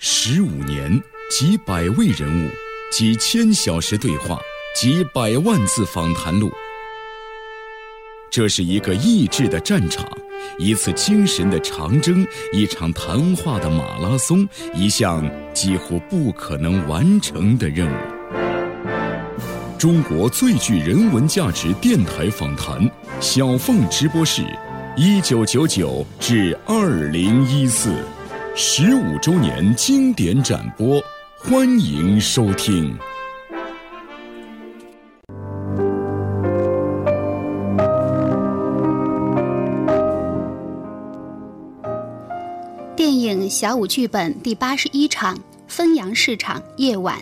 十五年，几百位人物，几千小时对话，几百万字访谈录。这是一个意志的战场，一次精神的长征，一场谈话的马拉松，一项几乎不可能完成的任务。中国最具人文价值电台访谈，小凤直播室，一九九九至二零一四。十五周年经典展播，欢迎收听。电影小五剧本第八十一场：汾阳市场夜晚。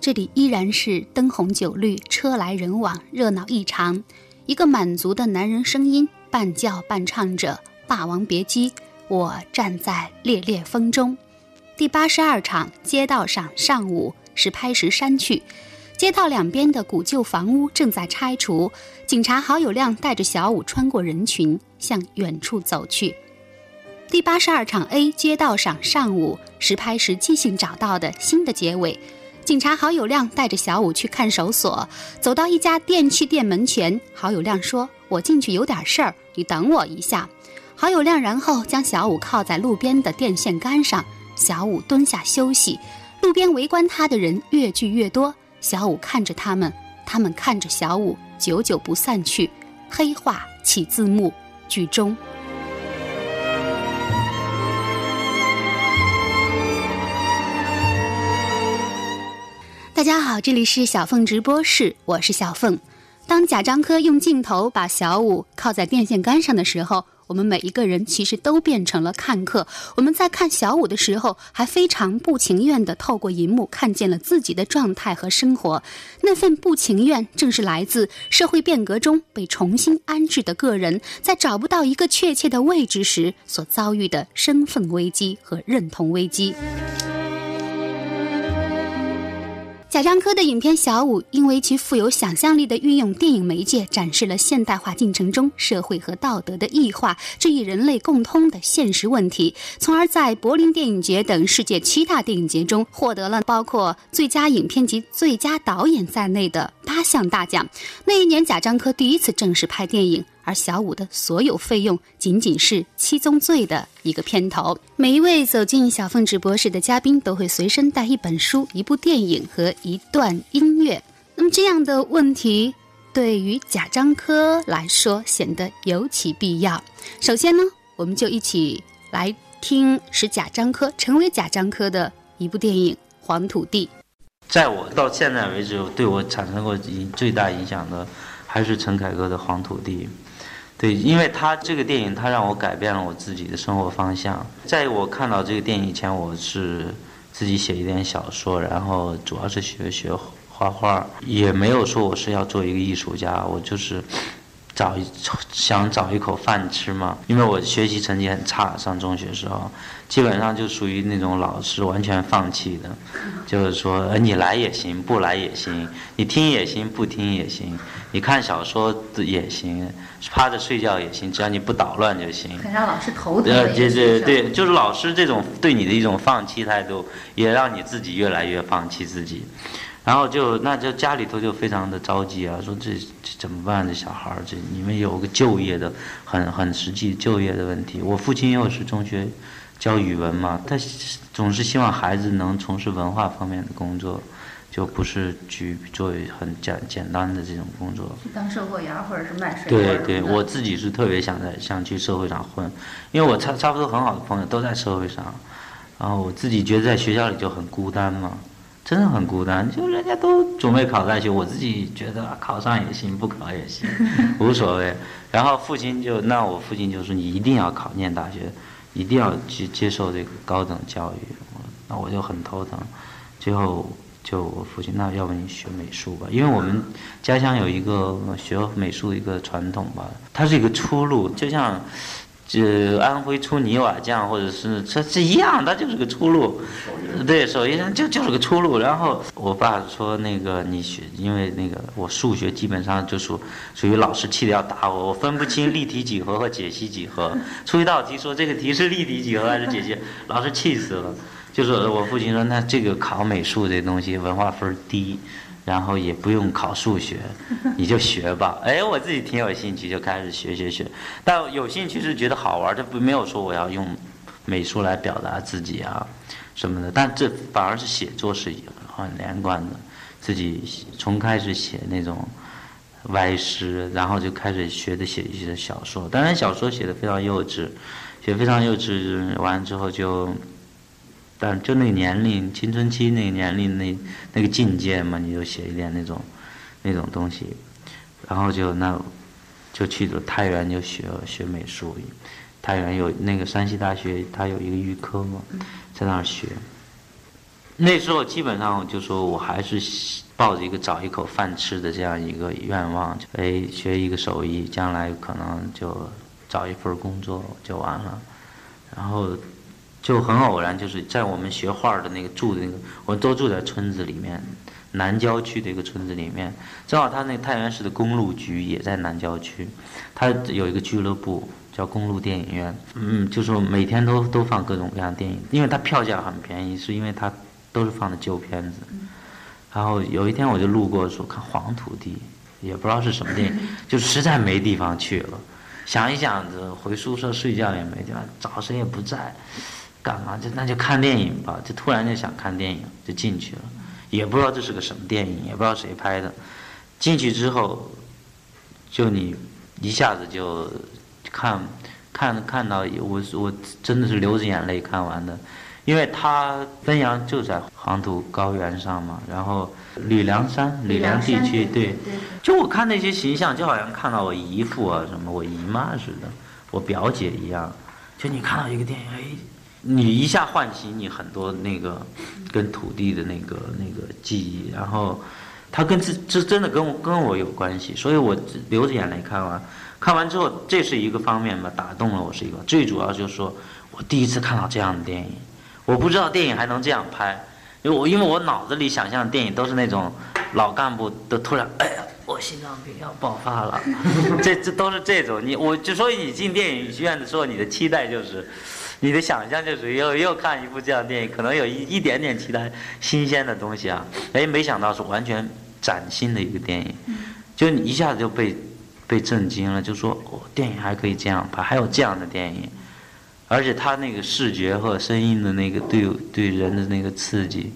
这里依然是灯红酒绿、车来人往，热闹异常。一个满族的男人声音半叫半唱着《霸王别姬》。我站在烈烈风中，第八十二场街道上上午是拍石山去，街道两边的古旧房屋正在拆除。警察郝友亮带着小五穿过人群向远处走去。第八十二场 A 街道上上午实拍时即兴找到的新的结尾。警察郝友亮带着小五去看守所，走到一家电器店门前，郝友亮说：“我进去有点事儿，你等我一下。”郝友亮然后将小五靠在路边的电线杆上，小五蹲下休息。路边围观他的人越聚越多，小五看着他们，他们看着小五，久久不散去。黑化起字幕，剧终。大家好，这里是小凤直播室，我是小凤。当贾樟柯用镜头把小五靠在电线杆上的时候。我们每一个人其实都变成了看客。我们在看小五的时候，还非常不情愿地透过银幕看见了自己的状态和生活。那份不情愿，正是来自社会变革中被重新安置的个人，在找不到一个确切的位置时所遭遇的身份危机和认同危机。贾樟柯的影片《小五》，因为其富有想象力的运用电影媒介，展示了现代化进程中社会和道德的异化这一人类共通的现实问题，从而在柏林电影节等世界七大电影节中获得了包括最佳影片及最佳导演在内的八项大奖。那一年，贾樟柯第一次正式拍电影。而小五的所有费用仅仅是《七宗罪》的一个片头。每一位走进小凤直播室的嘉宾都会随身带一本书、一部电影和一段音乐。那么这样的问题对于贾樟柯来说显得尤其必要。首先呢，我们就一起来听使贾樟柯成为贾樟柯的一部电影《黄土地》。在我到现在为止，对我产生过影最大影响的还是陈凯歌的《黄土地》。对，因为他这个电影，他让我改变了我自己的生活方向。在我看到这个电影以前，我是自己写一点小说，然后主要是学学画画，也没有说我是要做一个艺术家，我就是找一想找一口饭吃嘛。因为我学习成绩很差，上中学时候，基本上就属于那种老师完全放弃的，就是说，你来也行，不来也行，你听也行，不听也行，你看小说也行。趴着睡觉也行，只要你不捣乱就行。很让老师头疼。呃，对对对，就是老师这种对你的一种放弃态度，也让你自己越来越放弃自己。然后就那就家里头就非常的着急啊，说这这怎么办？这小孩儿这你们有个就业的很很实际就业的问题。我父亲又是中学教语文嘛，他总是希望孩子能从事文化方面的工作。就不是去做很简简单的这种工作，去当售货员或者是卖水果。对对，我自己是特别想在想去社会上混，因为我差差不多很好的朋友都在社会上，然后我自己觉得在学校里就很孤单嘛，真的很孤单。就人家都准备考大学，我自己觉得考上也行，不考也行，无所谓。然后父亲就那我父亲就说你一定要考念大学，一定要去接受这个高等教育，那我就很头疼，最后。就我父亲，那要不你学美术吧？因为我们家乡有一个学美术的一个传统吧，它是一个出路，就像这安徽出泥瓦匠，或者是这这一样，它就是个出路。对，手艺上就就是个出路。然后我爸说那个你学，因为那个我数学基本上就属属于老师气的要打我，我分不清立体几何和解析几何。出一道题说这个题是立体几何还是解析，老师气死了。就是我父亲说，那这个考美术这东西文化分低，然后也不用考数学，你就学吧。哎，我自己挺有兴趣，就开始学学学。但有兴趣是觉得好玩，这不没有说我要用美术来表达自己啊什么的。但这反而是写作是很连贯的，自己从开始写那种歪诗，然后就开始学着写一些小说。当然小说写的非常幼稚，写非常幼稚，完了之后就。但就那个年龄，青春期那个年龄，那那个境界嘛，你就写一点那种，那种东西，然后就那，就去了太原就学学美术，太原有那个山西大学，它有一个预科嘛，在那儿学。那时候基本上就说我还是抱着一个找一口饭吃的这样一个愿望，哎，学一个手艺，将来可能就找一份工作就完了，然后。就很偶然，就是在我们学画的那个住的那个，我们都住在村子里面，南郊区的一个村子里面。正好他那个太原市的公路局也在南郊区，他有一个俱乐部叫公路电影院。嗯，就是每天都都放各种各样电影，因为它票价很便宜，是因为它都是放的旧片子。然后有一天我就路过的时候看《黄土地》，也不知道是什么电影，就实在没地方去了，想一想着回宿舍睡觉也没地方，找谁也不在。干嘛就那就看电影吧，就突然就想看电影，就进去了，也不知道这是个什么电影，也不知道谁拍的。进去之后，就你一下子就看，看看到我我真的是流着眼泪看完的，因为他汾阳就在黄土高原上嘛，然后吕梁山、吕梁地区，对，就我看那些形象，就好像看到我姨父啊什么我姨妈似的，我表姐一样，就你看到一个电影，哎。你一下唤起你很多那个跟土地的那个那个记忆，然后他跟这这真的跟我跟我有关系，所以我流着眼泪看完，看完之后这是一个方面吧，打动了我是一个，最主要就是说我第一次看到这样的电影，我不知道电影还能这样拍，因为我因为我脑子里想象的电影都是那种老干部都突然哎呀我心脏病要爆发了，这这都是这种你我就所以你进电影院的时候你的期待就是。你的想象就是又又看一部这样的电影，可能有一一点点其他新鲜的东西啊，哎，没想到是完全崭新的一个电影，就你一下子就被被震惊了，就说哦，电影还可以这样拍，还有这样的电影，而且他那个视觉和声音的那个对对人的那个刺激，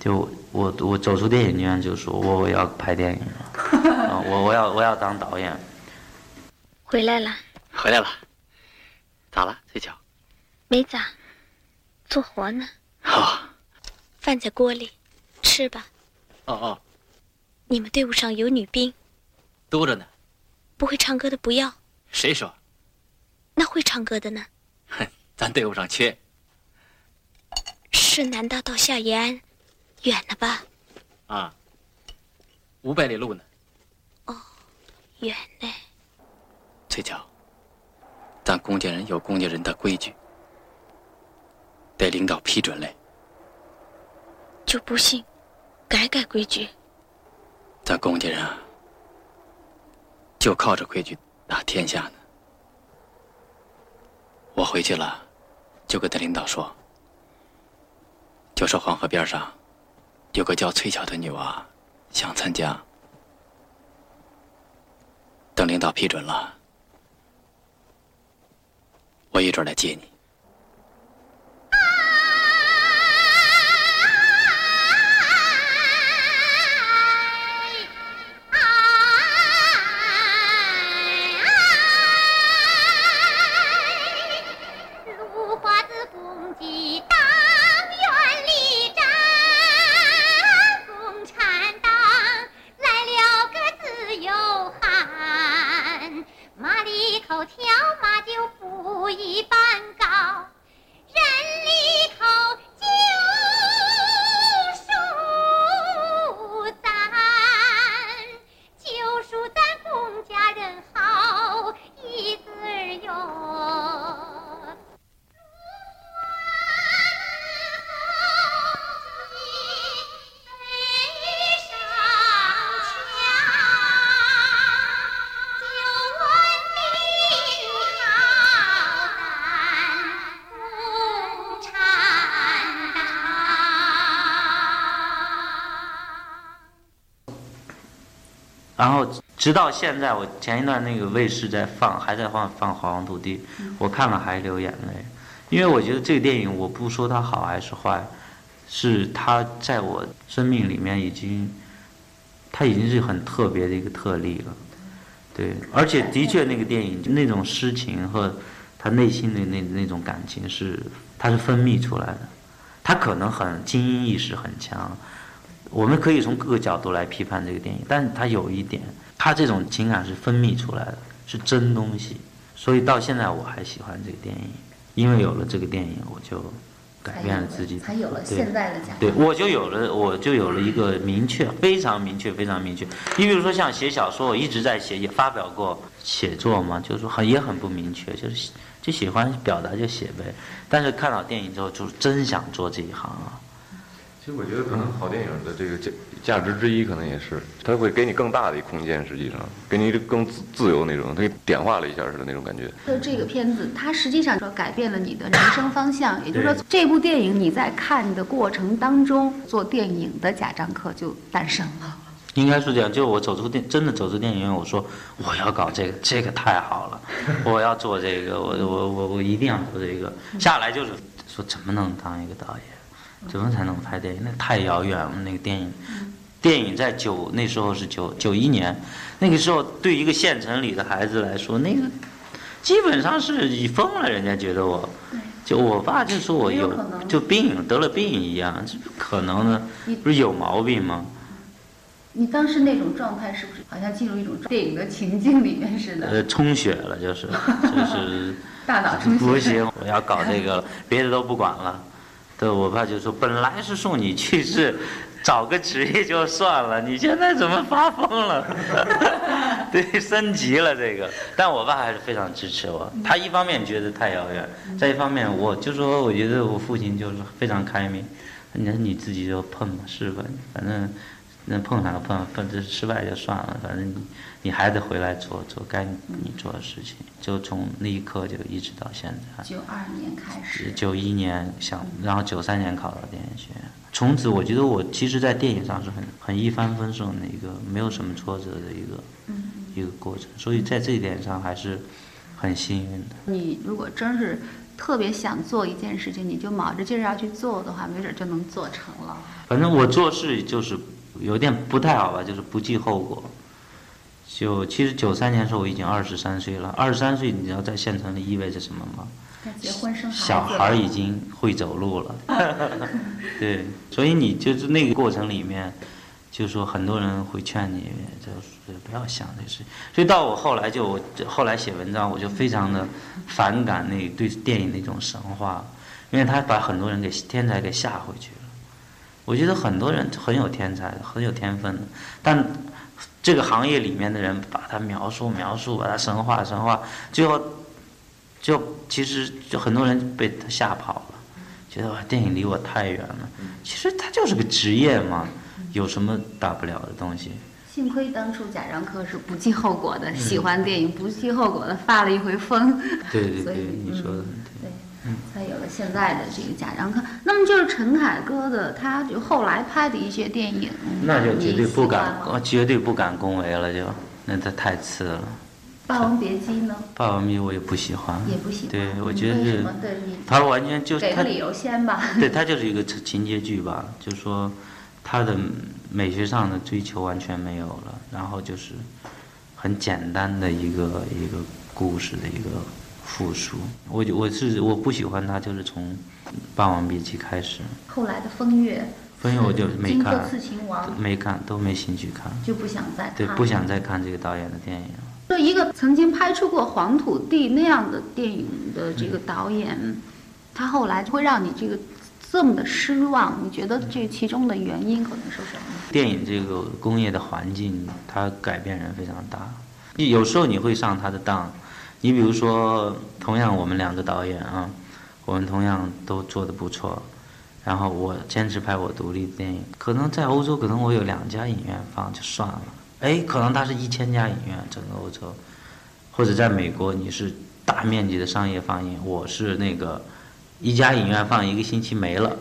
就我我走出电影院就说我我要拍电影了，啊我我要我要当导演。回来了。回来了。咋了，翠巧？没咋，做活呢。好，饭在锅里，吃吧。哦哦。你们队伍上有女兵。多着呢。不会唱歌的不要。谁说？那会唱歌的呢？哼，咱队伍上缺。是南大到下延安，远了吧？啊，五百里路呢。哦，远呢。翠巧，咱公家人有公家人的规矩。得领导批准嘞，就不信改改规矩。咱公家人啊，就靠着规矩打天下呢。我回去了，就跟他领导说，就说黄河边上有个叫翠巧的女娃想参加，等领导批准了，我一准来接你。直到现在，我前一段那个卫视在放，还在放放《黄黄土地》，我看了还流眼泪，因为我觉得这个电影，我不说它好还是坏，是它在我生命里面已经，它已经是很特别的一个特例了。对，而且的确那个电影那种诗情和他内心的那那种感情是，它是分泌出来的，他可能很精英意识很强。我们可以从各个角度来批判这个电影，但是它有一点，它这种情感是分泌出来的，是真东西，所以到现在我还喜欢这个电影，因为有了这个电影，我就改变了自己，才有了现在的家。对，我就有了，我就有了一个明确，非常明确，非常明确。你比如说像写小说，我一直在写，也发表过写作嘛，就是说很也很不明确，就是就喜欢表达就写呗。但是看到电影之后，就真想做这一行啊。其实我觉得，可能好电影的这个价价值之一，可能也是它会给你更大的一空间，实际上给你更自自由那种，它点化了一下似的那种感觉。就这个片子，它实际上说改变了你的人生方向，也就是说，这部电影你在看的过程当中，做电影的贾樟柯就诞生了。应该是这样，就我走出电，真的走出电影院，我说我要搞这个，这个太好了，我要做这个，我我我我一定要做这个。下来就是说，怎么能当一个导演？怎么才能拍电影？那太遥远了。那个电影，电影在九那时候是九九一年，那个时候对一个县城里的孩子来说，那个基本上是已疯了。人家觉得我，就我爸就说我有就病得了病一样，这不可能的，不是有毛病吗？你当时那种状态是不是好像进入一种电影的情境里面似的？呃，充血了，就是就是 大脑充血。不行，我要搞这个了，别的都不管了。对我爸就说：“本来是送你去世，找个职业就算了，你现在怎么发疯了？对，升级了这个。但我爸还是非常支持我。他一方面觉得太遥远，再一方面我就说，我觉得我父亲就是非常开明。你看你自己就碰吧，试吧，反正能碰上碰，碰这失败就算了，反正你。”你还得回来做做该你做的事情，就从那一刻就一直到现在。九二年开始。九一年想，然后九三年考到电影学院，从此我觉得我其实，在电影上是很很一帆风顺的一个，没有什么挫折的一个一个过程，所以在这一点上还是很幸运的。你如果真是特别想做一件事情，你就卯着劲儿要去做的话，没准就能做成了。反正我做事就是有点不太好吧，就是不计后果。就其实九三年时候我已经二十三岁了，二十三岁你知道在县城里意味着什么吗？结婚生孩子。小孩已经会走路了。对，所以你就是那个过程里面，就说很多人会劝你，就是不要想这事。所以到我后来就后来写文章，我就非常的反感那对电影那种神话，因为他把很多人给天才给吓回去了。我觉得很多人很有天才，很有天分的，但。这个行业里面的人把它描述描述，把它神话神话，最后就其实就很多人被他吓跑了，觉得哇电影离我太远了。其实他就是个职业嘛，有什么大不了的东西？幸亏当初贾樟柯是不计后果的，喜欢电影不计后果的发了一回疯。对对对，你说的。才有了现在的这个贾樟柯。那么就是陈凯歌的，他就后来拍的一些电影，那就绝对不敢，绝对不敢恭维了，就那他太次了。《霸王别姬》呢？《霸王别姬》我也不喜欢，也不喜欢。对，我觉得是。他完全就给个理由先吧。对他就是一个情节剧吧，就是说他的美学上的追求完全没有了，然后就是很简单的一个一个故事的一个。复述，我我是我不喜欢他，就是从《霸王别姬》开始。后来的《风月》，风月我就没看，刺秦王没看，都没兴趣看，就不想再看。对，不想再看这个导演的电影。就一个曾经拍出过《黄土地》那样的电影的这个导演，他后来会让你这个这么的失望？你觉得这其中的原因可能是什么？电影这个工业的环境，它改变人非常大，有时候你会上他的当。你比如说，同样我们两个导演啊，我们同样都做的不错，然后我坚持拍我独立的电影，可能在欧洲，可能我有两家影院放就算了，哎，可能它是一千家影院整个欧洲，或者在美国你是大面积的商业放映，我是那个一家影院放一个星期没了，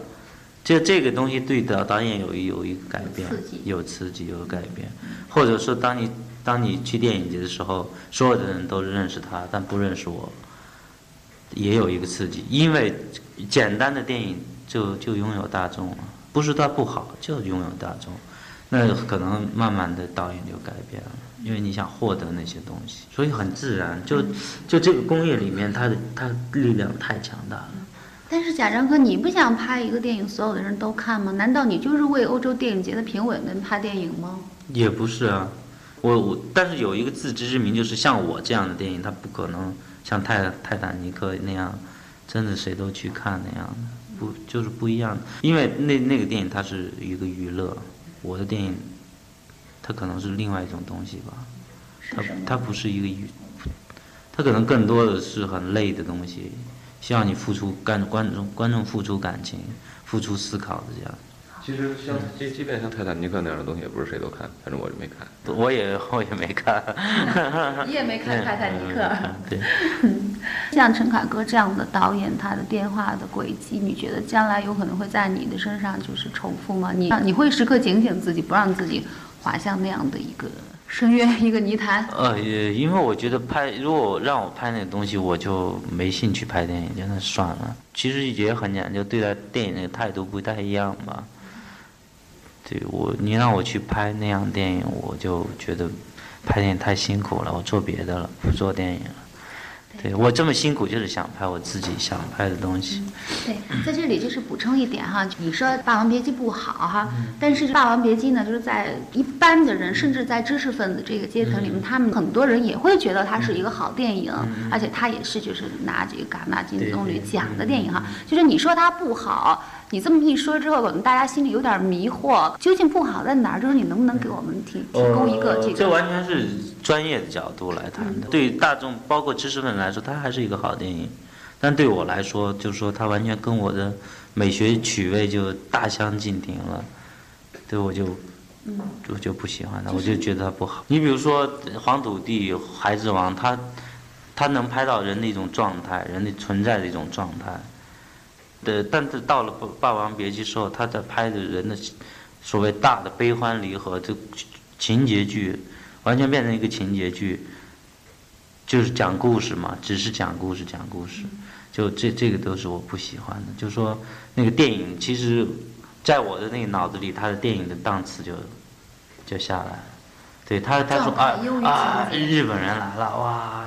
这这个东西对导导演有一有一个改变刺，有刺激，有改变，或者说当你当你去电影节的时候，所有的人都认识他，但不认识我，也有一个刺激，因为简单的电影就就拥有大众了，不是它不好，就拥有大众，那可能慢慢的导演就改变了，因为你想获得那些东西，所以很自然，就就这个工业里面，它的它力量太强大了。但是贾樟柯，你不想拍一个电影所有的人都看吗？难道你就是为欧洲电影节的评委们拍电影吗？也不是啊，我我但是有一个自知之明，就是像我这样的电影，它不可能像泰泰坦尼克那样，真的谁都去看那样的，不就是不一样的。因为那那个电影它是一个娱乐，我的电影，它可能是另外一种东西吧，它它不是一个娱，它可能更多的是很累的东西，需要你付出观观众观众付出感情、付出思考的这样。其实像即即便像泰坦尼克那样的东西，也不是谁都看，反正我就没看。我也我也没看，你也没看泰坦尼克。对。像陈凯歌这样的导演，他的电话的轨迹，你觉得将来有可能会在你的身上就是重复吗？你你会时刻警醒自己，不让自己滑向那样的一个深渊、一个泥潭？呃，也因为我觉得拍，如果让我拍那个东西，我就没兴趣拍电影，就那算了。其实也很讲究，对待电影的态度不太一样吧。对我，你让我去拍那样电影，我就觉得拍电影太辛苦了，我做别的了，不做电影了。对我这么辛苦，就是想拍我自己想拍的东西。对，在这里就是补充一点哈，你说《霸王别姬》不好哈，但是《霸王别姬》呢，就是在一般的人，甚至在知识分子这个阶层里面，他们很多人也会觉得它是一个好电影，而且它也是就是拿这个戛纳金棕榈奖的电影哈。就是你说它不好，你这么一说之后，可能大家心里有点迷惑，究竟不好在哪儿？就是你能不能给我们提提供一个这个？这完全是专业的角度来谈的，对于大众，包括知识分子来说，它还是一个好电影。但对我来说，就是说它完全跟我的美学趣味就大相径庭了，对我就，我就不喜欢它，我就觉得它不好。你比如说《黄土地》《孩子王》，它，它能拍到人的一种状态，人的存在的一种状态。对，但是到了《霸王别姬》之后，他在拍的人的所谓大的悲欢离合，就情节剧，完全变成一个情节剧，就是讲故事嘛，只是讲故事，讲故事。就这这个都是我不喜欢的，就说那个电影，其实，在我的那个脑子里，他的电影的档次就就下来了。对他他说啊啊，日本人来了哇，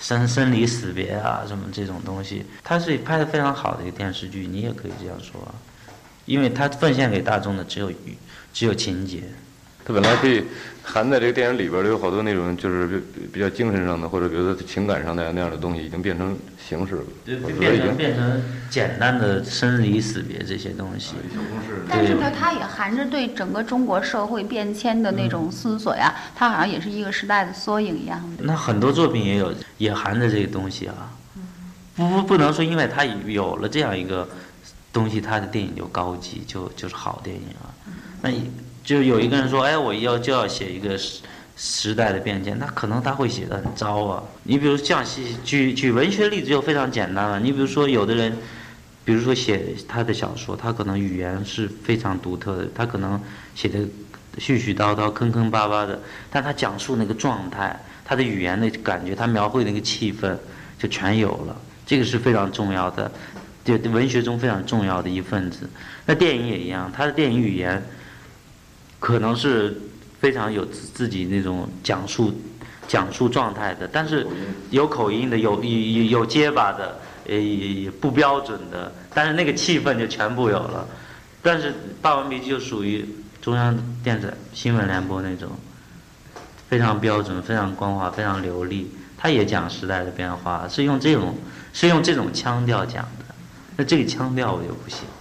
生生离死别啊什么这种东西，它是拍的非常好的一个电视剧，你也可以这样说，因为它奉献给大众的只有，只有情节。它本来可以含在这个电影里边的有好多那种就是比比较精神上的或者比如说情感上的那样的东西，已经变成形式了，就变成变成简单的生离死别这些东西。但是呢，它也含着对整个中国社会变迁的那种思索呀，它好像也是一个时代的缩影一样的。那很多作品也有也含着这个东西啊，不不不能说因为它有了这样一个东西，它的电影就高级，就就是好电影啊。那就有一个人说，哎，我要就要写一个时时代的变迁，那可能他会写的很糟啊。你比如像举举文学例子就非常简单了，你比如说有的人，比如说写他的小说，他可能语言是非常独特的，他可能写的絮絮叨叨、坑坑巴巴的，但他讲述那个状态，他的语言的感觉，他描绘那个气氛就全有了，这个是非常重要的，就文学中非常重要的一份子。那电影也一样，他的电影语言。可能是非常有自自己那种讲述讲述状态的，但是有口音的，有有有结巴的，呃，不标准的，但是那个气氛就全部有了。但是《霸王别姬》就属于中央电视新闻联播那种，非常标准、非常光滑、非常流利。他也讲时代的变化，是用这种是用这种腔调讲的。那这个腔调我就不喜欢。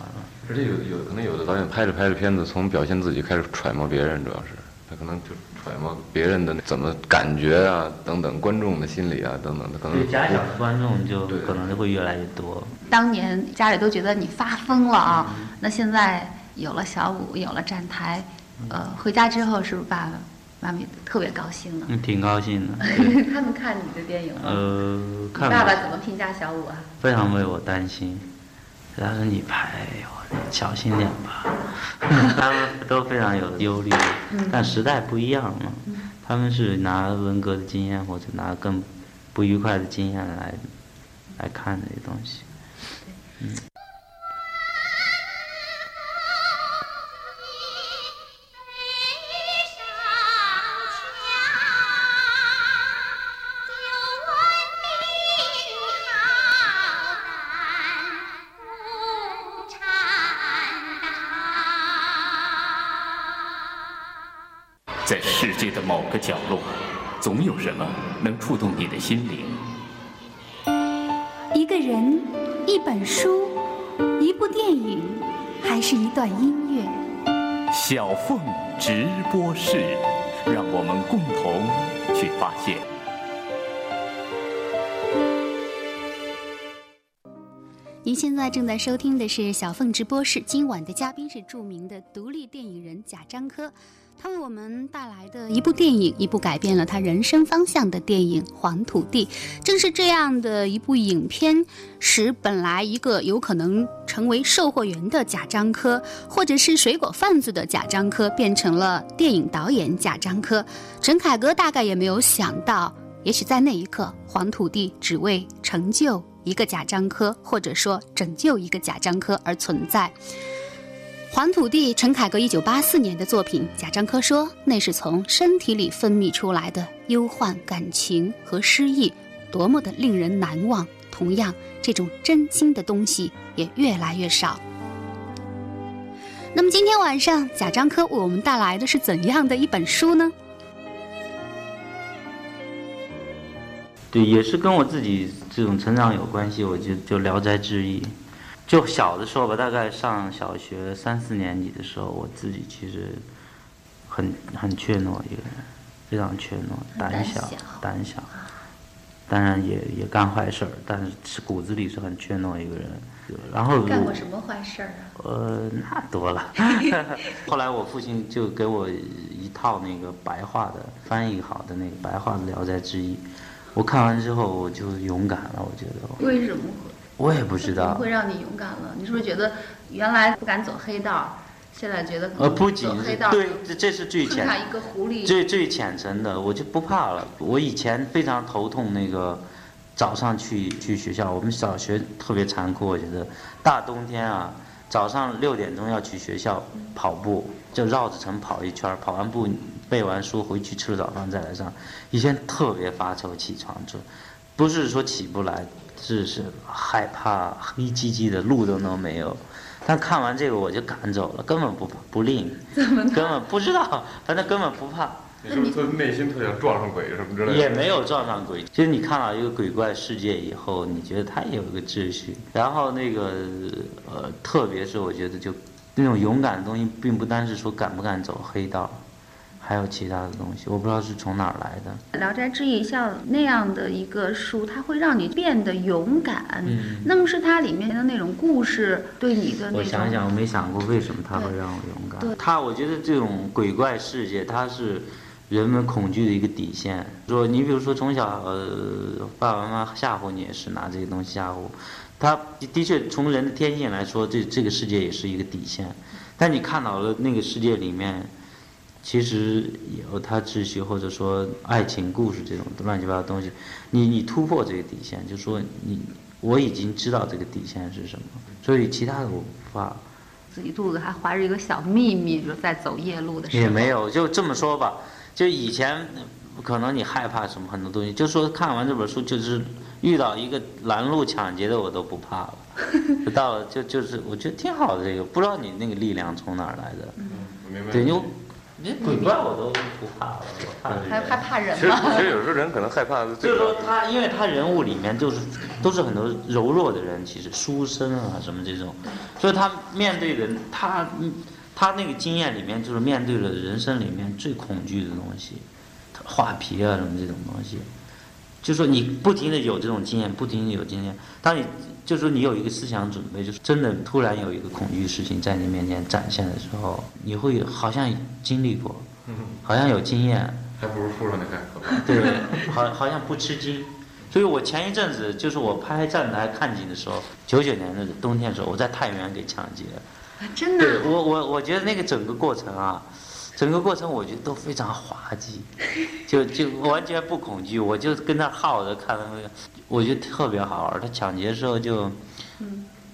而且有有可能有的导演拍着拍着片子，从表现自己开始揣摩别人，主要是他可能就揣摩别人的怎么感觉啊，等等观众的心理啊，等等，他可能对假想的观众就可能就会越来越多。当年家里都觉得你发疯了啊，那现在有了小五，有了站台，呃，回家之后是不是爸爸妈妈特别高兴呢？嗯，挺高兴的。他们看你的电影了？呃，看爸爸怎么评价小五啊？非常为我担心，他说你拍我。小心点吧。他们都非常有忧虑，但时代不一样了。他们是拿文革的经验或者拿更不愉快的经验来来看这些东西。在个角落，总有什么能触动你的心灵。一个人，一本书，一部电影，还是一段音乐？小凤直播室，让我们共同去发现。您现在正在收听的是小凤直播室，今晚的嘉宾是著名的独立电影人贾樟柯。他为我们带来的一部电影，一部改变了他人生方向的电影《黄土地》，正是这样的一部影片，使本来一个有可能成为售货员的贾樟柯，或者是水果贩子的贾樟柯，变成了电影导演贾樟柯。陈凯歌大概也没有想到，也许在那一刻，《黄土地》只为成就一个贾樟柯，或者说拯救一个贾樟柯而存在。黄土地，陈凯歌一九八四年的作品。贾樟柯说，那是从身体里分泌出来的忧患、感情和诗意，多么的令人难忘。同样，这种真心的东西也越来越少。那么今天晚上，贾樟柯为我们带来的是怎样的一本书呢？对，也是跟我自己这种成长有关系。我就就《聊斋志异》。就小的时候吧，大概上小学三四年级的时候，我自己其实很很怯懦一个人，非常怯懦，胆小，胆小，当然也也干坏事儿，但是是骨子里是很怯懦一个人。然后干过什么坏事儿啊？呃，那多了。后来我父亲就给我一套那个白话的翻译好的那个白话的《聊斋志异》，我看完之后我就勇敢了，我觉得。为什么？我也不知道，会让你勇敢了。你是不是觉得原来不敢走黑道，现在觉得呃不仅是对，这这是最浅一个狐狸最最浅层的，我就不怕了。我以前非常头痛那个早上去去学校，我们小学特别残酷，我觉得大冬天啊，早上六点钟要去学校跑步，就绕着城跑一圈，跑完步背完书回去吃了早饭再来上。以前特别发愁起床就，不是说起不来。是是害怕黑漆漆的路灯都没有，但看完这个我就赶走了，根本不不吝，根本不知道，反正根本不怕。你是特内心特想撞上鬼什么之类的？也没有撞上鬼，其实你看到一个鬼怪世界以后，你觉得它也有一个秩序。然后那个呃，特别是我觉得就那种勇敢的东西，并不单是说敢不敢走黑道。还有其他的东西，我不知道是从哪儿来的。《聊斋志异》像那样的一个书，它会让你变得勇敢。嗯，那么是它里面的那种故事对你的那种。我想想，我没想过为什么它会让我勇敢。它，我觉得这种鬼怪世界，它是人们恐惧的一个底线。说你比如说从小呃爸爸妈妈吓唬你，也是拿这些东西吓唬。他的确从人的天性来说，这这个世界也是一个底线。但你看到了那个世界里面。其实有他秩序，或者说爱情故事这种乱七八糟东西，你你突破这个底线，就说你我已经知道这个底线是什么，所以其他的我不怕。自己肚子还怀着一个小秘密，就在走夜路的时候。也没有，就这么说吧，就以前可能你害怕什么很多东西，就说看完这本书，就是遇到一个拦路抢劫的我都不怕了。就到了就就是我觉得挺好的这个，不知道你那个力量从哪儿来的。嗯，明白。对，因为。连鬼怪我都不怕了，我怕还还怕人吗？其实其实有时候人可能害怕的。就是说他，因为他人物里面就是都是很多柔弱的人，其实书生啊什么这种，所以他面对的他他那个经验里面就是面对了人生里面最恐惧的东西，画皮啊什么这种东西，就说你不停的有这种经验，不停的有经验，当你。就是说，你有一个思想准备，就是真的突然有一个恐惧事情在你面前展现的时候，你会好像经历过，好像有经验，还不如书上那还可怕。对，好好像不吃惊。所以我前一阵子就是我拍站台看景的时候，九九年的冬天的时候，我在太原给抢劫，真的对我我我觉得那个整个过程啊，整个过程我觉得都非常滑稽，就就完全不恐惧，我就跟那儿耗着看那个，我觉得特别好玩。他抢劫的时候就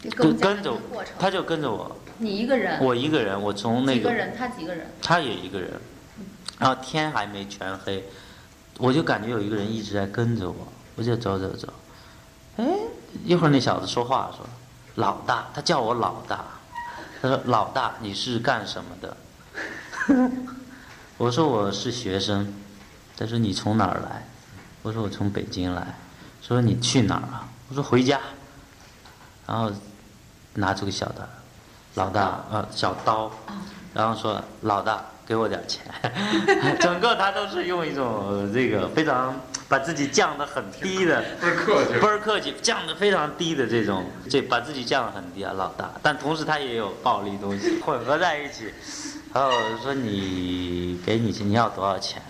就跟着他就跟着我，你一个人，我一个人，我从那个几个人，他几个人，他也一个人，然后天还没全黑，我就感觉有一个人一直在跟着我，我就走走走，哎，一会儿那小子说话说，老大，他叫我老大，他说老大你是干什么的？我说我是学生，他说你从哪儿来？我说我从北京来，说你去哪儿啊？我说回家，然后拿出个小的，老大呃小刀，然后说老大给我点钱，整个他都是用一种呃这个非常把自己降得很低的，不是客气倍儿客气，降得非常低的这种，这把自己降得很低啊，老大，但同时他也有暴力东西 混合在一起。然后说你给你钱，你要多少钱？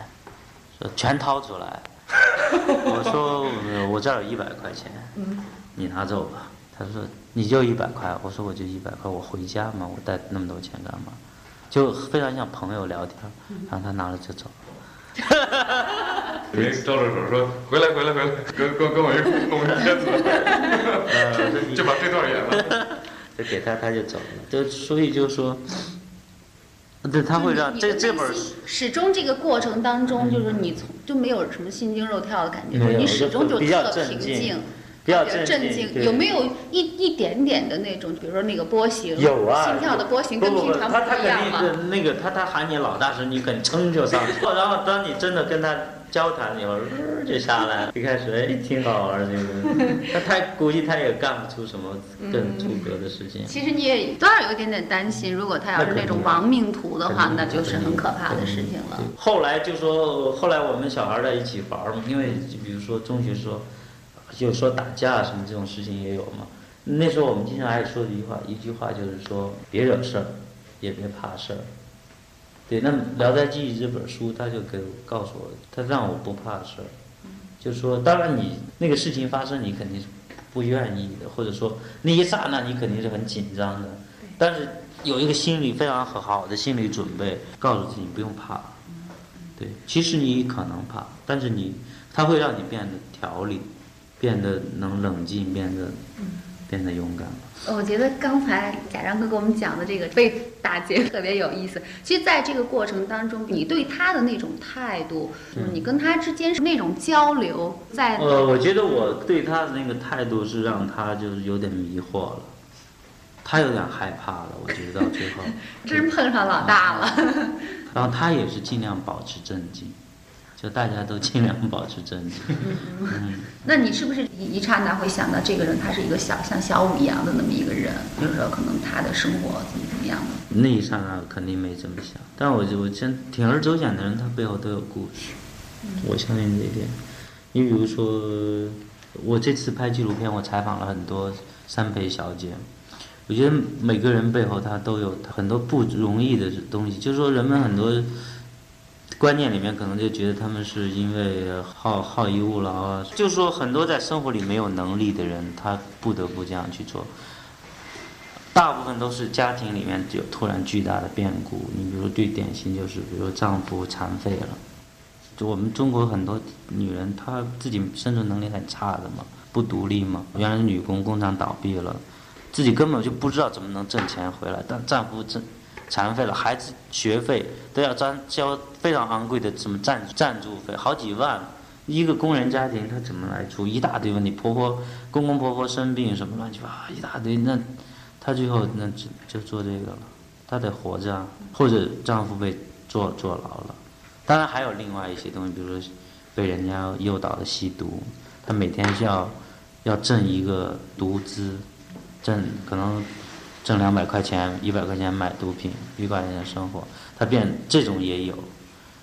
说全掏出来。我说呃我这儿有一百块钱，你拿走吧。他说你就一百块，我说我就一百块，我回家嘛，我带那么多钱干嘛？就非常像朋友聊天，然后他拿了就走。人招着手说回来回来回来，跟跟跟我一块儿弄一片子，就把这段演了。就给他，他就走了。就所以就说，对，他会让你这这心始终这个过程当中，就是你从就没有什么心惊肉跳的感觉，你始终就特平静静。比较比较镇静，有没有一一点点的那种，比如说那个波形，有啊，心跳的波形跟平常不一样吗？肯定那个他他喊你老大时，你肯撑就上去，然后当你真的跟他交谈以后，呃就下来。一开始哎挺好玩儿这个，他他估计他也干不出什么更出格的事情。其实你也多少有一点点担心，如果他要是那种亡命徒的话，那就是很可怕的事情了。后来就说，后来我们小孩儿在一起玩儿嘛，因为就比如说中学时候，就说打架什么这种事情也有嘛。那时候我们经常爱说的一句话，一句话就是说别惹事儿，也别怕事儿。对，那《聊斋记忆》这本书，他就给我告诉我，他让我不怕事儿，就是说，当然你那个事情发生，你肯定是不愿意的，或者说那一刹那你肯定是很紧张的，但是有一个心理非常好的心理准备，告诉自己你不用怕。对，其实你可能怕，但是你它会让你变得条理，变得能冷静，变得变得勇敢了。我觉得刚才贾樟柯给我们讲的这个被打劫特别有意思。其实，在这个过程当中，你对他的那种态度，就是你跟他之间是那种交流，在呃，我觉得我对他的那个态度是让他就是有点迷惑了，他有点害怕了。我觉得到最后，真碰上老大了。然后他也是尽量保持镇静，就大家都尽量保持镇静。嗯，那你是不是一一刹那会想到这个人他是一个小像小五一样的那么一个人？比如说，可能他的生活怎么怎么样的？那一刹那肯定没这么想，但我就我真铤而走险的人，他背后都有故事，我相信这一点。你比如说，我这次拍纪录片，我采访了很多三陪小姐，我觉得每个人背后他都有很多不容易的东西，就是说人们很多观念里面可能就觉得他们是因为好好逸恶劳啊，就是说很多在生活里没有能力的人，他不得不这样去做。大部分都是家庭里面有突然巨大的变故，你比如最典型就是，比如丈夫残废了，就我们中国很多女人她自己生存能力很差的嘛，不独立嘛，原来是女工，工厂倒闭了，自己根本就不知道怎么能挣钱回来，但丈夫挣残废了，孩子学费都要交交非常昂贵的什么赞助赞助费，好几万。一个工人家庭，他怎么来出一大堆问题？婆婆、公公婆婆生病什么乱七八糟一大堆，那她最后那就就做这个了，她得活着，或者丈夫被坐坐牢了。当然还有另外一些东西，比如说被人家诱导的吸毒，她每天需要要挣一个毒资，挣可能挣两百块钱、一百块钱买毒品，一百块钱生活，他变这种也有。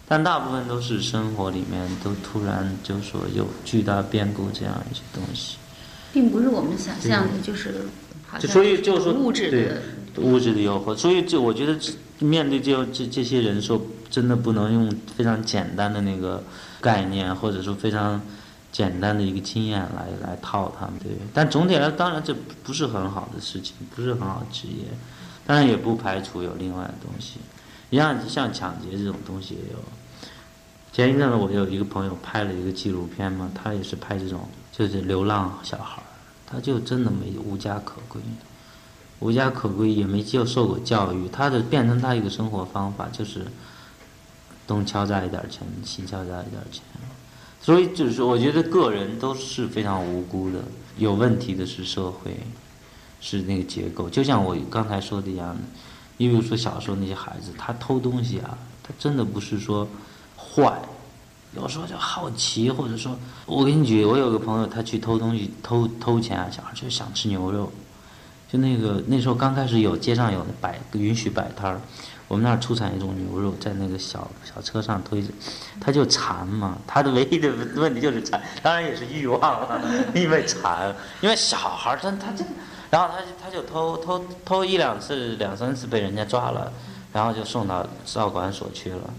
但大部分都是生活里面都突然就说有巨大变故这样一些东西，并不是我们想象的，就是所以就是说物质的。对物质的诱惑，所以就我觉得面对这这这些人说，真的不能用非常简单的那个概念，或者说非常简单的一个经验来来套他们，对。但总体来说，当然这不是很好的事情，不是很好的职业。当然也不排除有另外的东西，你像像抢劫这种东西也有。前一阵子我有一个朋友拍了一个纪录片嘛，他也是拍这种就是流浪小孩儿，他就真的没无家可归，无家可归也没就受过教育，他的变成他一个生活方法就是东敲诈一点钱，西敲诈一点钱。所以就是，我觉得个人都是非常无辜的，有问题的是社会，是那个结构。就像我刚才说的一样的，你比如说小时候那些孩子，他偷东西啊，他真的不是说坏，有时候就好奇，或者说，我给你举，我有个朋友，他去偷东西，偷偷钱啊，小孩就想吃牛肉，就那个那时候刚开始有街上有摆允许摆摊儿。我们那儿出产一种牛肉，在那个小小车上推着，他就馋嘛。他的唯一的问题就是馋，当然也是欲望了，因为馋，因为小孩儿他他这，然后他他就偷偷偷一两次两三次被人家抓了，然后就送到少管所去了。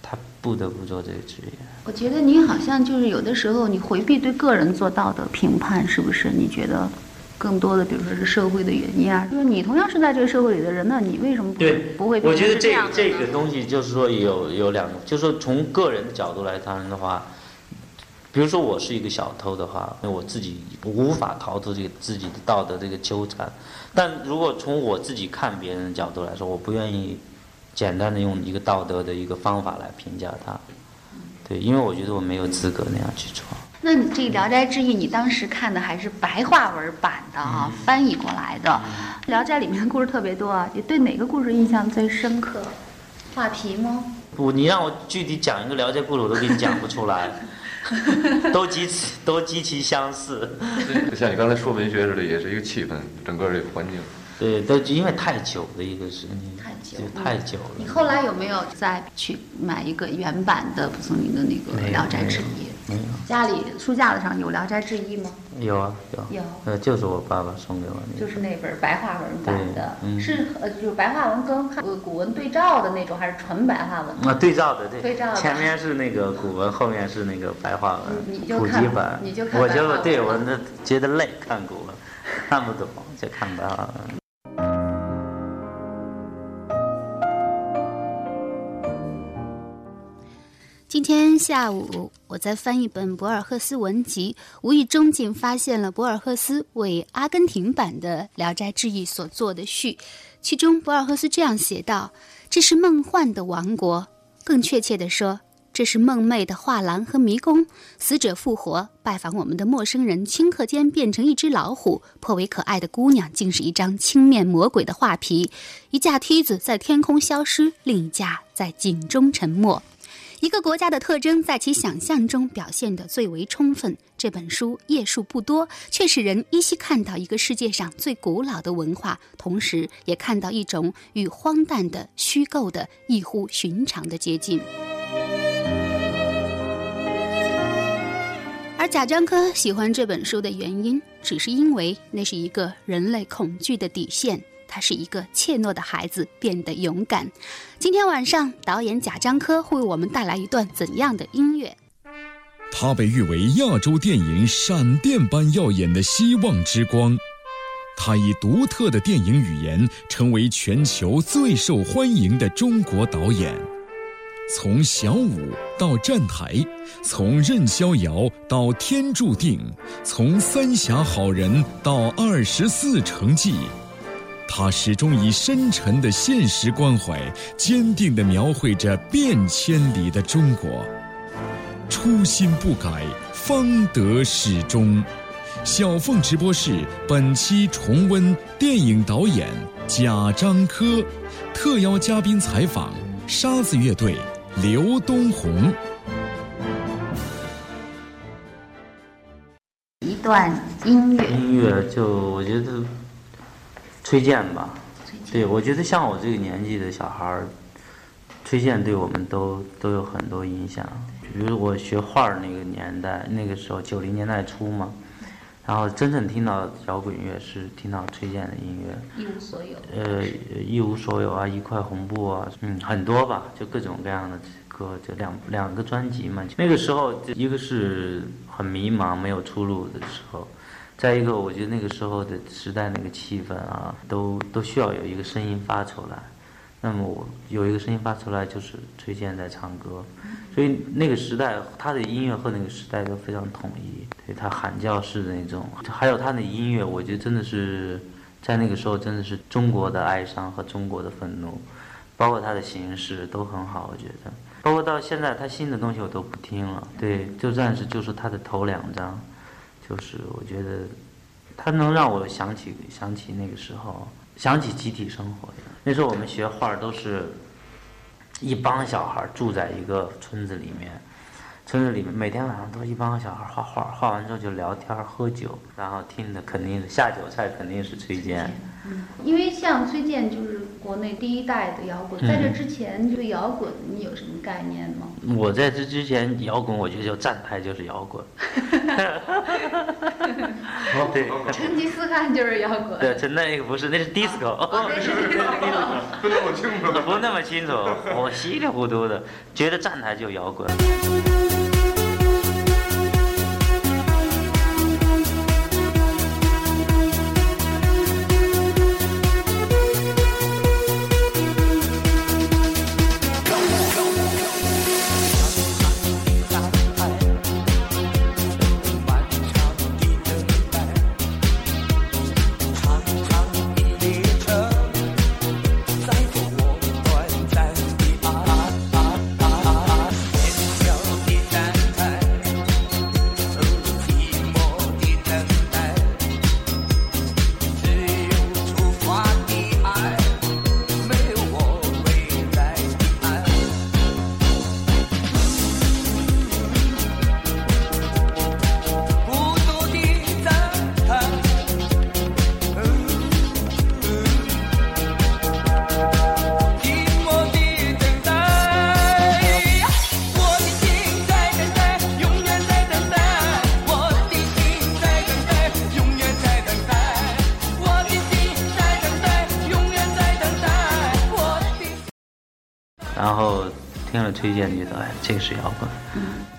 他不得不做这个职业。我觉得你好像就是有的时候你回避对个人做道德评判，是不是？你觉得？更多的，比如说是社会的原因啊，就是你同样是在这个社会里的人，那你为什么不不会？我觉得这这个东西就是说有有两个，就是说从个人的角度来谈的话，比如说我是一个小偷的话，那我自己无法逃脱这个自己的道德这个纠缠。但如果从我自己看别人的角度来说，我不愿意简单的用一个道德的一个方法来评价他，对，因为我觉得我没有资格那样去做。那你这《聊斋志异》，你当时看的还是白话文版的啊，翻译过来的。《聊斋》里面的故事特别多啊，你对哪个故事印象最深刻？画皮吗？不，你让我具体讲一个《聊斋》故事，我都给你讲不出来，都极其都极其相似。就像你刚才说文学似的，也是一个气氛，整个这个环境。对，都因为太久的一个事情，太久，太久了。你后来有没有再去买一个原版的蒲松龄的那个《聊斋志异》？没有。家里书架子上有《聊斋志异》吗？有啊，有。有。呃，就是我爸爸送给我的。就是那本白话文版的，是呃，就是白话文跟呃古文对照的那种，还是纯白话文？啊，对照的，对。对照。前面是那个古文，后面是那个白话文。你就看。我就对我那觉得累，看古文看不懂，就看白话文。今天下午，我在翻一本博尔赫斯文集，无意中竟发现了博尔赫斯为阿根廷版的《聊斋志异》所做的序。其中，博尔赫斯这样写道：“这是梦幻的王国，更确切地说，这是梦寐的画廊和迷宫。死者复活，拜访我们的陌生人顷刻间变成一只老虎，颇为可爱的姑娘竟是一张青面魔鬼的画皮。一架梯子在天空消失，另一架在井中沉没。”一个国家的特征在其想象中表现得最为充分。这本书页数不多，却使人依稀看到一个世界上最古老的文化，同时也看到一种与荒诞的、虚构的异乎寻常的接近。而贾樟柯喜欢这本书的原因，只是因为那是一个人类恐惧的底线。他是一个怯懦的孩子，变得勇敢。今天晚上，导演贾樟柯会为我们带来一段怎样的音乐？他被誉为亚洲电影闪电般耀眼的希望之光。他以独特的电影语言，成为全球最受欢迎的中国导演。从小武到站台，从任逍遥到天注定，从三峡好人到二十四城记。他始终以深沉的现实关怀，坚定地描绘着变迁里的中国。初心不改，方得始终。小凤直播室本期重温电影导演贾樟柯，特邀嘉宾采访沙子乐队刘东红。一段音乐，音乐就我觉得。崔健吧，对我觉得像我这个年纪的小孩儿，崔健对我们都都有很多影响。比如我学画儿那个年代，那个时候九零年代初嘛，然后真正听到摇滚乐是听到崔健的音乐。一无所有。呃，一无所有啊，一块红布啊，嗯，很多吧，就各种各样的歌，就两两个专辑嘛。那个时候，一个是很迷茫、没有出路的时候。再一个，我觉得那个时候的时代那个气氛啊，都都需要有一个声音发出来。那么我有一个声音发出来，就是崔健在唱歌，所以那个时代他的音乐和那个时代都非常统一，对他喊叫式的那种，还有他的音乐，我觉得真的是在那个时候真的是中国的哀伤和中国的愤怒，包括他的形式都很好，我觉得，包括到现在他新的东西我都不听了，对，就暂时就是他的头两张，就是我觉得它能让我想起想起那个时候，想起集体生活。那时候我们学画都是一帮小孩住在一个村子里面，村子里面每天晚上都一帮小孩画画，画完之后就聊天喝酒，然后听的肯定是下酒菜肯定是崔健。嗯因为像崔健就是国内第一代的摇滚，在这之前对摇滚你有什么概念吗？我在这之前摇滚，我觉得就站台就是摇滚。对，成吉思汗就是摇滚。对，真那个不是，那是 disco。分那么 清楚的。不那么清楚，我稀里糊涂的觉得站台就摇滚。崔健，觉得哎，这个是摇滚。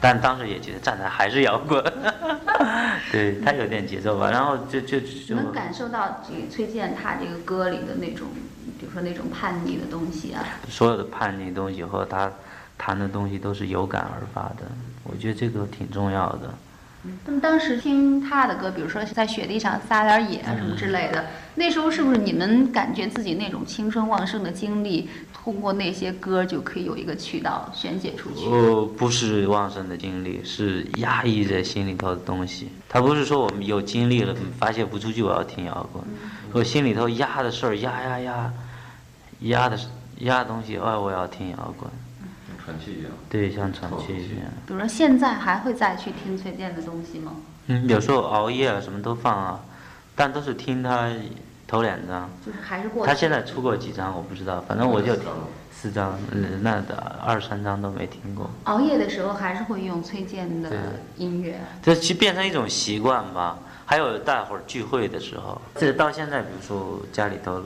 但当时也觉得站台还是摇滚，对他有点节奏吧。然后就就就能感受到这个崔健他这个歌里的那种，比如说那种叛逆的东西啊。所有的叛逆东西和他弹的东西都是有感而发的，我觉得这个挺重要的。那么当时听他的歌，比如说在雪地上撒点野啊什么之类的，那时候是不是你们感觉自己那种青春旺盛的经历，通过那些歌就可以有一个渠道宣泄出去？呃，不是旺盛的精力，是压抑在心里头的东西。他不是说我们有精力了发泄不出去，我要听摇滚。我心里头压的事儿，压压压，压的压的东西，哎，我要听摇滚。喘气一样。对，像喘气一样。比如说现在还会再去听崔健的东西吗？嗯，有时候熬夜啊，什么都放啊，但都是听他头两张。就是还是过。他现在出过几张我不知道，反正我就听四张，嗯那的二三张都没听过。熬夜的时候还是会用崔健的音乐。这其实变成一种习惯吧。还有大伙儿聚会的时候，这到现在，比如说家里头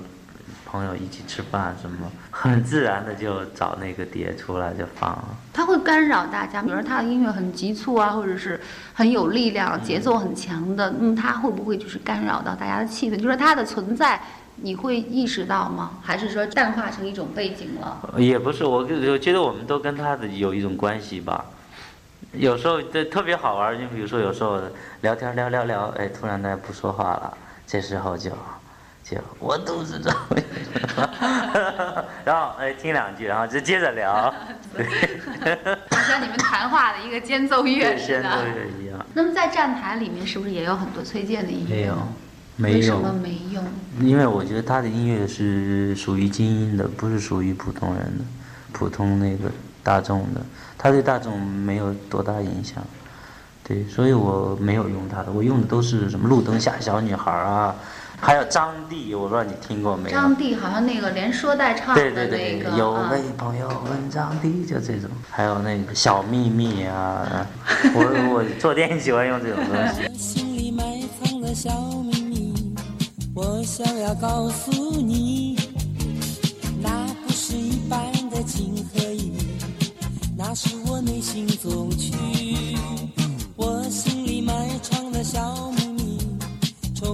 朋友一起吃饭什么，很自然的就找那个碟出来就放了。他会干扰大家，比如说他的音乐很急促啊，或者是很有力量、节奏很强的，嗯，他会不会就是干扰到大家的气氛？就是他的存在，你会意识到吗？还是说淡化成一种背景了？也不是，我我觉得我们都跟他的有一种关系吧。有时候这特别好玩儿，就比如说有时候聊天聊聊聊，哎，突然大家不说话了，这时候就就我肚子痛，然后哎听两句，然后就接着聊，对，就像你们谈话的一个间奏乐似的都的。是一样。那么在站台里面，是不是也有很多崔健的音乐？没有，没有为什么，没用？因为我觉得他的音乐是属于精英的，不是属于普通人的，普通那个大众的，他对大众没有多大影响。对，所以我没有用他的，我用的都是什么路灯下小女孩啊，还有张帝，我不知道你听过没有？张帝好像那个连说带唱的对那对对，个，啊有位朋友问张帝，就这种，还有那个小秘密啊，我我做电影喜欢用这种东西。心里埋藏了小秘密，我想要告诉你，那不是一般的情和义，那是我内心总曲。我心里埋藏了小秘密，是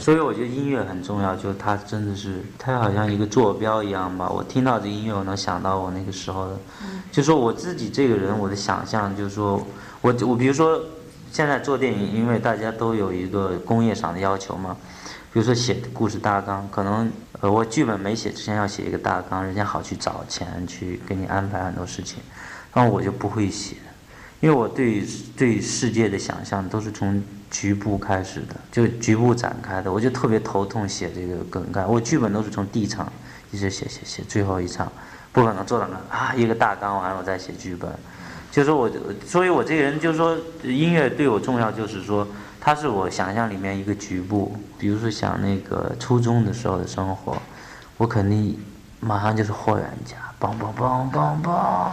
所以我觉得音乐很重要，就它真的是，它好像一个坐标一样吧。我听到这音乐，我能想到我那个时候的，就说我自己这个人，我的想象就是说，我我比如说现在做电影，因为大家都有一个工业上的要求嘛，比如说写故事大纲，可能呃我剧本没写之前要写一个大纲，人家好去找钱去给你安排很多事情，然后我就不会写，因为我对对世界的想象都是从局部开始的，就局部展开的，我就特别头痛写这个梗概。我剧本都是从第一场一直写写写，最后一场不可能做到那啊一个大纲完了我再写剧本。就是我，所以我这个人就是说，音乐对我重要，就是说它是我想象里面一个局部。比如说想那个初中的时候的生活，我肯定马上就是霍元甲，梆梆梆梆梆。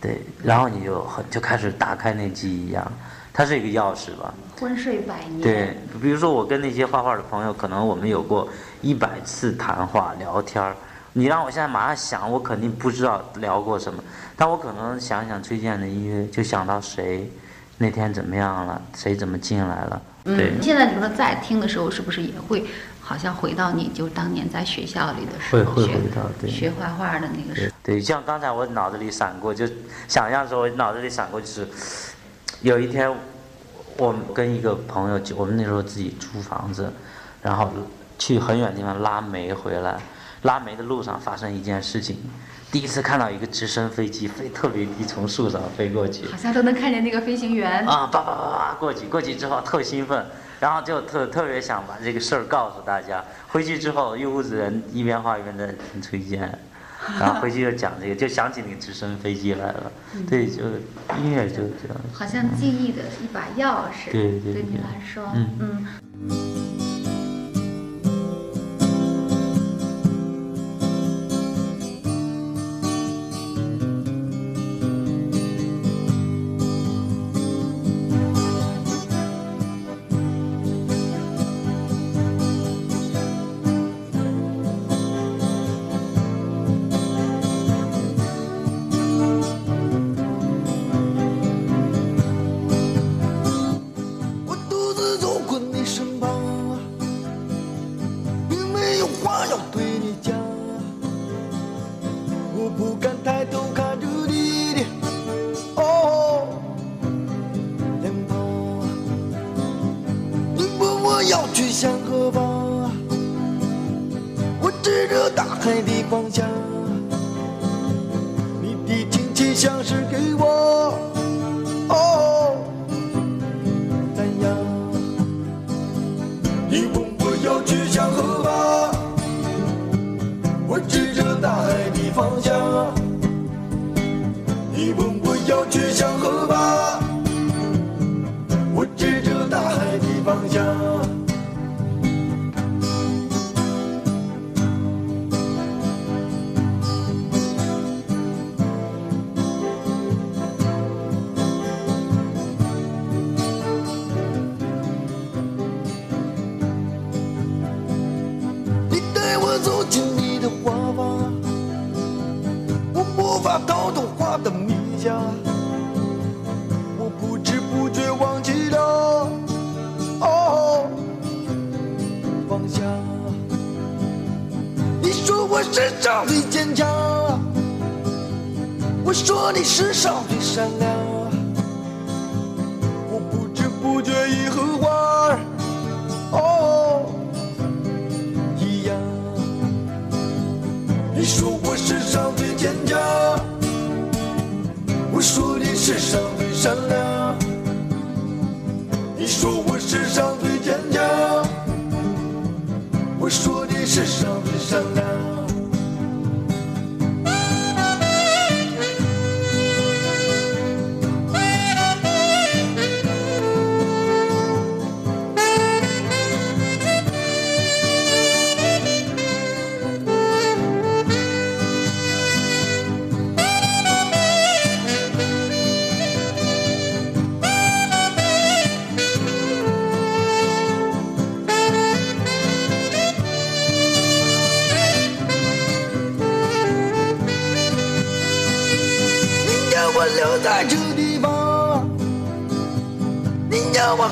对，然后你就很就开始打开那记忆一样，它是一个钥匙吧。昏睡百年。对，比如说我跟那些画画的朋友，可能我们有过一百次谈话聊天儿。你让我现在马上想，我肯定不知道聊过什么，但我可能想想崔健的音乐，就想到谁那天怎么样了，谁怎么进来了。对，嗯，现在你说再听的时候，是不是也会好像回到你就当年在学校里的时候，学会会回到对。学画画的那个时对对，像刚才我脑子里闪过，就想象说，我脑子里闪过就是，有一天，我跟一个朋友，就我们那时候自己租房子，然后去很远的地方拉煤回来，拉煤的路上发生一件事情，第一次看到一个直升飞机飞特别低，从树上飞过去，，好像都能看见那个飞行员。啊，叭叭叭叭过去，过去之后特兴奋，然后就特特别想把这个事儿告诉大家。回去之后，一屋子人一边画一边在听崔健，然后 回去就讲这个，就想起那个直升飞机来了。对，就音乐就这样。好像记忆的一把钥匙，对对对你来说，嗯家，我不知不觉忘记了哦放下。你说我世上最坚强，我说你世上最善良，善良。你说我世上最坚强，我说你世上最善良。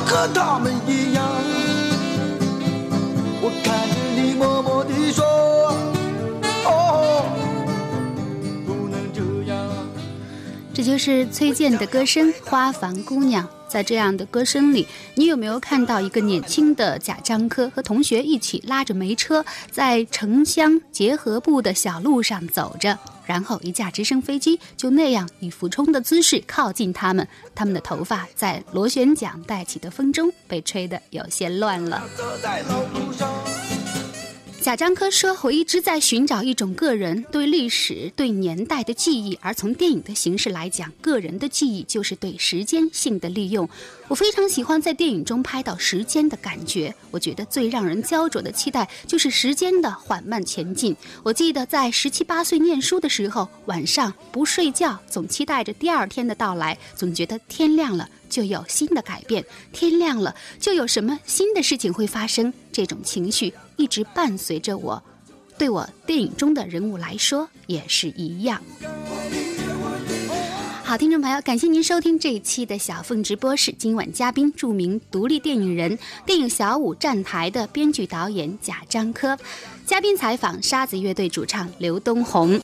和他们一样。我看着你默默地说，哦，不能这样。这就是崔健的歌声《花房姑娘》。在这样的歌声里，你有没有看到一个年轻的贾樟柯和同学一起拉着煤车，在城乡结合部的小路上走着？然后一架直升飞机就那样以俯冲的姿势靠近他们，他们的头发在螺旋桨带起的风中被吹得有些乱了。贾樟柯说：“我一直在寻找一种个人对历史、对年代的记忆，而从电影的形式来讲，个人的记忆就是对时间性的利用。我非常喜欢在电影中拍到时间的感觉。我觉得最让人焦灼的期待就是时间的缓慢前进。我记得在十七八岁念书的时候，晚上不睡觉，总期待着第二天的到来，总觉得天亮了。”就有新的改变，天亮了就有什么新的事情会发生。这种情绪一直伴随着我，对我电影中的人物来说也是一样。好，听众朋友，感谢您收听这一期的小凤直播室。今晚嘉宾，著名独立电影人、电影《小五》站台的编剧导演贾樟柯。嘉宾采访沙子乐队主唱刘东红。